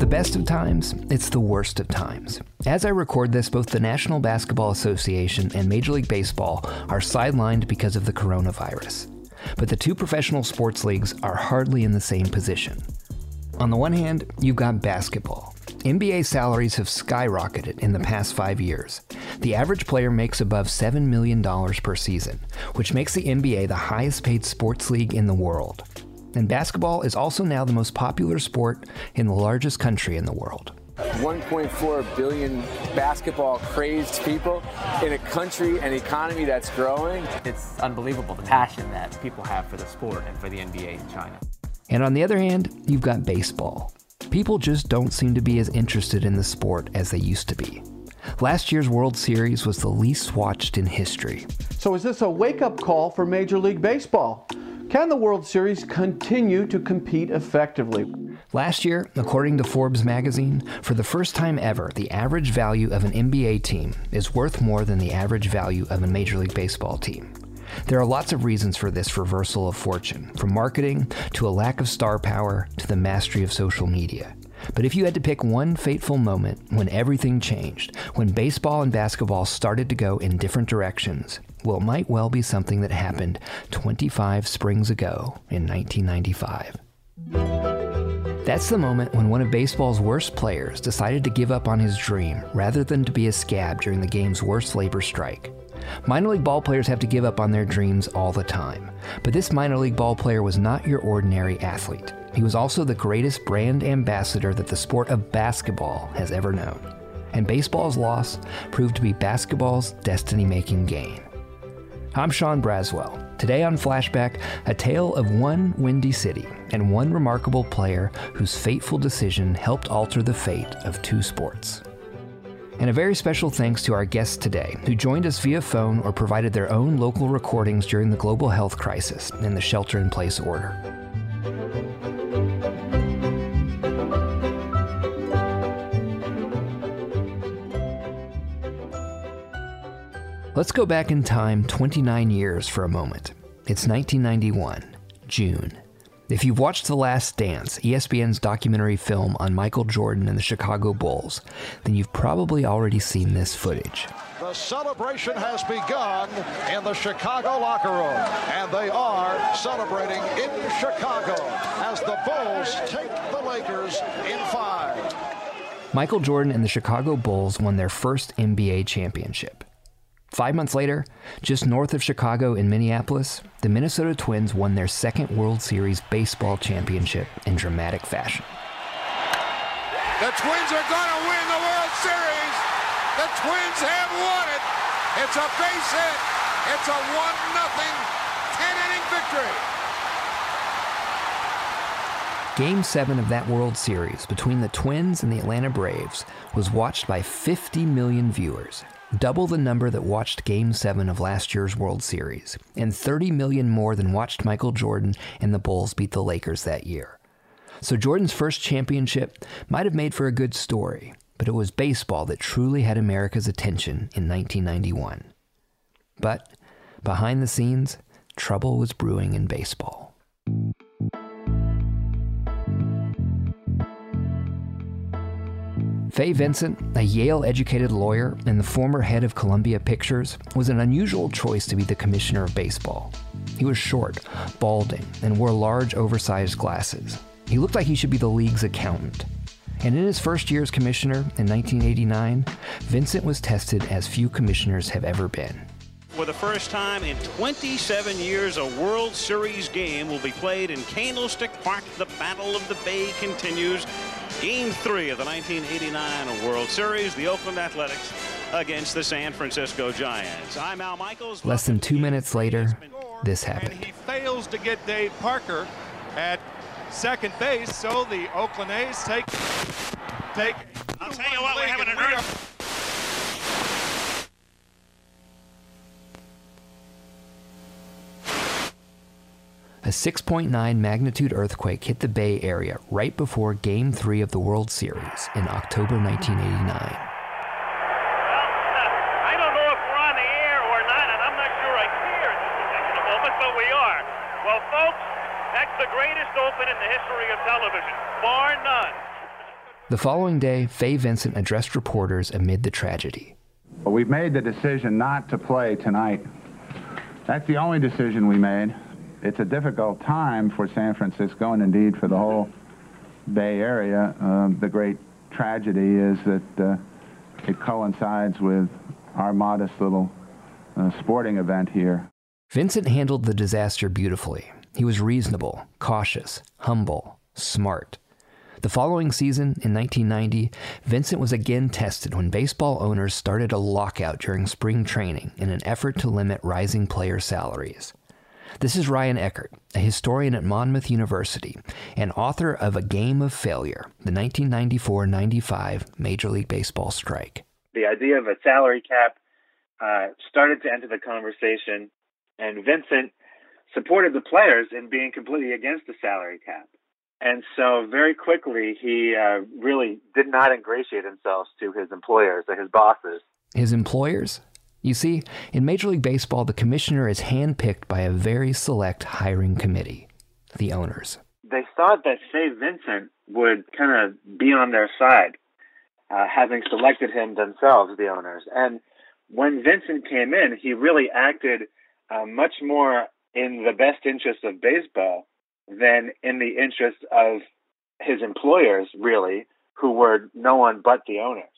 The best of times, it's the worst of times. As I record this, both the National Basketball Association and Major League Baseball are sidelined because of the coronavirus. But the two professional sports leagues are hardly in the same position. On the one hand, you've got basketball. NBA salaries have skyrocketed in the past five years. The average player makes above $7 million per season, which makes the NBA the highest paid sports league in the world. And basketball is also now the most popular sport in the largest country in the world. 1.4 billion basketball crazed people in a country and economy that's growing. It's unbelievable the passion that people have for the sport and for the NBA in China. And on the other hand, you've got baseball. People just don't seem to be as interested in the sport as they used to be. Last year's World Series was the least watched in history. So, is this a wake up call for Major League Baseball? Can the World Series continue to compete effectively? Last year, according to Forbes magazine, for the first time ever, the average value of an NBA team is worth more than the average value of a Major League Baseball team. There are lots of reasons for this reversal of fortune, from marketing to a lack of star power to the mastery of social media. But if you had to pick one fateful moment when everything changed, when baseball and basketball started to go in different directions, well, might well be something that happened 25 springs ago in 1995. That's the moment when one of baseball's worst players decided to give up on his dream rather than to be a scab during the game's worst labor strike. Minor league ball players have to give up on their dreams all the time, but this minor league ball player was not your ordinary athlete. He was also the greatest brand ambassador that the sport of basketball has ever known. And baseball's loss proved to be basketball's destiny making gain. I'm Sean Braswell. Today on Flashback, a tale of one windy city and one remarkable player whose fateful decision helped alter the fate of two sports. And a very special thanks to our guests today, who joined us via phone or provided their own local recordings during the global health crisis and the shelter in place order. Let's go back in time 29 years for a moment. It's 1991, June. If you've watched The Last Dance, ESPN's documentary film on Michael Jordan and the Chicago Bulls, then you've probably already seen this footage. The celebration has begun in the Chicago locker room, and they are celebrating in Chicago as the Bulls take the Lakers in five. Michael Jordan and the Chicago Bulls won their first NBA championship. Five months later, just north of Chicago in Minneapolis, the Minnesota Twins won their second World Series baseball championship in dramatic fashion. The Twins are going to win the World Series. The Twins have won it. It's a base hit. It's a 1 nothing 10 inning victory. Game 7 of that World Series between the Twins and the Atlanta Braves was watched by 50 million viewers. Double the number that watched Game 7 of last year's World Series, and 30 million more than watched Michael Jordan and the Bulls beat the Lakers that year. So Jordan's first championship might have made for a good story, but it was baseball that truly had America's attention in 1991. But behind the scenes, trouble was brewing in baseball. Fay Vincent, a Yale educated lawyer and the former head of Columbia Pictures, was an unusual choice to be the commissioner of baseball. He was short, balding, and wore large, oversized glasses. He looked like he should be the league's accountant. And in his first year as commissioner in 1989, Vincent was tested as few commissioners have ever been. For the first time in 27 years, a World Series game will be played in Candlestick Park. The Battle of the Bay continues. Game three of the 1989 World Series, the Oakland Athletics against the San Francisco Giants. I'm Al Michaels. Less than two minutes later, this happened. He fails to get Dave Parker at second base, so the Oakland A's take take. I'll tell you what, we're having an earth. A 6.9 magnitude earthquake hit the Bay Area right before Game 3 of the World Series in October 1989. I don't know if we're on the air or not, and I'm not sure I care at this particular moment, but we are. Well, folks, that's the greatest open in the history of television, bar none. The following day, Fay Vincent addressed reporters amid the tragedy. Well, we've made the decision not to play tonight. That's the only decision we made. It's a difficult time for San Francisco and indeed for the whole Bay Area. Uh, the great tragedy is that uh, it coincides with our modest little uh, sporting event here. Vincent handled the disaster beautifully. He was reasonable, cautious, humble, smart. The following season, in 1990, Vincent was again tested when baseball owners started a lockout during spring training in an effort to limit rising player salaries. This is Ryan Eckert, a historian at Monmouth University and author of A Game of Failure, the 1994 95 Major League Baseball strike. The idea of a salary cap uh, started to enter the conversation, and Vincent supported the players in being completely against the salary cap. And so, very quickly, he uh, really did not ingratiate himself to his employers or his bosses. His employers? You see, in Major League Baseball, the commissioner is handpicked by a very select hiring committee, the owners. They thought that Fay Vincent would kind of be on their side, uh, having selected him themselves, the owners. And when Vincent came in, he really acted uh, much more in the best interest of baseball than in the interest of his employers, really, who were no one but the owners.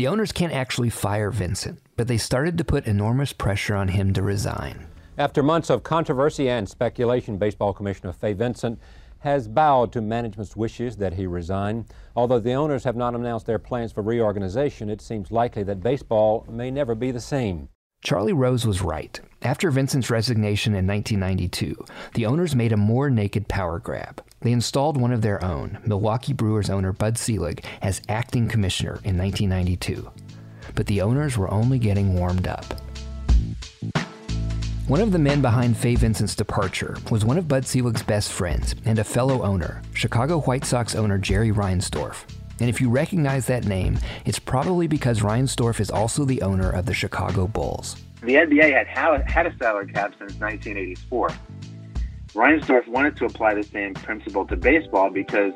The owners can't actually fire Vincent, but they started to put enormous pressure on him to resign. After months of controversy and speculation, Baseball Commissioner Fay Vincent has bowed to management's wishes that he resign. Although the owners have not announced their plans for reorganization, it seems likely that baseball may never be the same. Charlie Rose was right. After Vincent's resignation in 1992, the owners made a more naked power grab. They installed one of their own, Milwaukee Brewers owner Bud Selig, as acting commissioner in 1992. But the owners were only getting warmed up. One of the men behind Fay Vincent's departure was one of Bud Selig's best friends and a fellow owner, Chicago White Sox owner Jerry Reinsdorf. And if you recognize that name, it's probably because Reinsdorf is also the owner of the Chicago Bulls. The NBA had had a salary cap since 1984. Reinsdorf wanted to apply the same principle to baseball because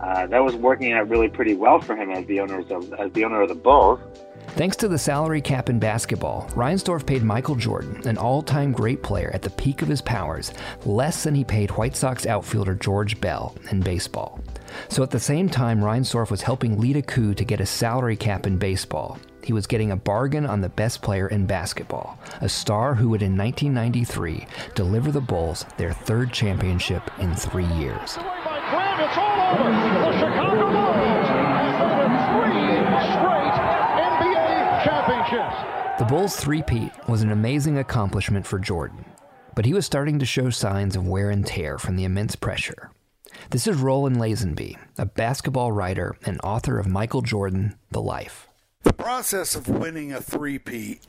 uh, that was working out really pretty well for him as the owners of as the owner of the Bulls. Thanks to the salary cap in basketball, Reinsdorf paid Michael Jordan, an all-time great player at the peak of his powers, less than he paid White Sox outfielder George Bell in baseball. So at the same time, Reinsdorf was helping lead a coup to get a salary cap in baseball. He was getting a bargain on the best player in basketball, a star who would in 1993 deliver the Bulls their third championship in three years. The Bulls' three-peat was an amazing accomplishment for Jordan, but he was starting to show signs of wear and tear from the immense pressure. This is Roland Lazenby, a basketball writer and author of Michael Jordan, The Life. The process of winning a three-peat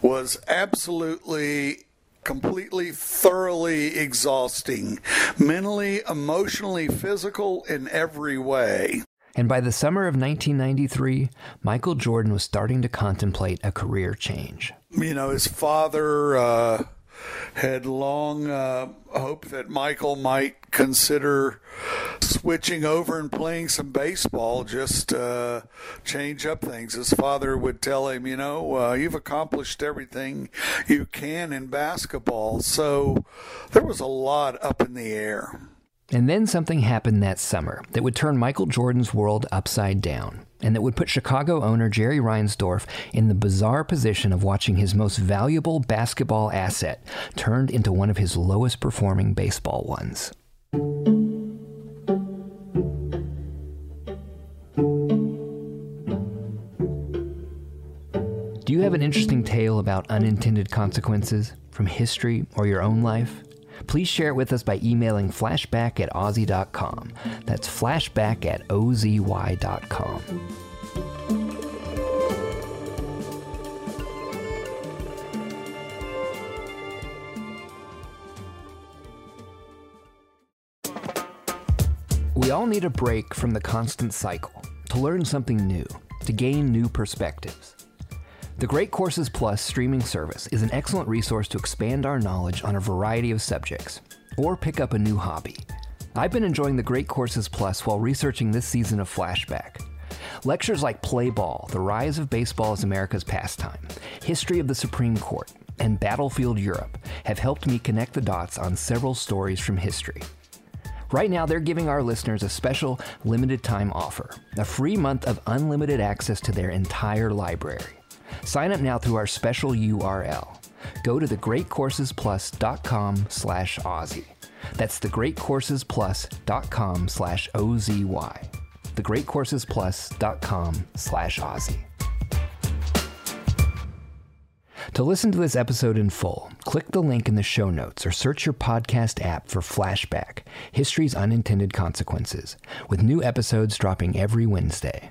was absolutely completely thoroughly exhausting mentally emotionally physical in every way And by the summer of 1993, Michael Jordan was starting to contemplate a career change. you know his father uh, had long uh, hoped that michael might consider switching over and playing some baseball just uh, change up things. His father would tell him you know uh, you've accomplished everything you can in basketball. So there was a lot up in the air And then something happened that summer that would turn Michael Jordan's world upside down, and that would put Chicago owner Jerry Reinsdorf in the bizarre position of watching his most valuable basketball asset turned into one of his lowest performing baseball ones. Do you have an interesting tale about unintended consequences from history or your own life? Please share it with us by emailing flashback at ozy.com. That's flashback at ozy.com. We all need a break from the constant cycle to learn something new, to gain new perspectives. The Great Courses Plus streaming service is an excellent resource to expand our knowledge on a variety of subjects or pick up a new hobby. I've been enjoying the Great Courses Plus while researching this season of Flashback. Lectures like Play Ball, The Rise of Baseball as America's Pastime, History of the Supreme Court, and Battlefield Europe have helped me connect the dots on several stories from history. Right now, they're giving our listeners a special limited time offer a free month of unlimited access to their entire library. Sign up now through our special URL. Go to thegreatcoursesplus.com slash OZY. That's thegreatcoursesplus.com slash OZY. Thegreatcoursesplus.com slash OZY. To listen to this episode in full, click the link in the show notes or search your podcast app for Flashback History's Unintended Consequences, with new episodes dropping every Wednesday.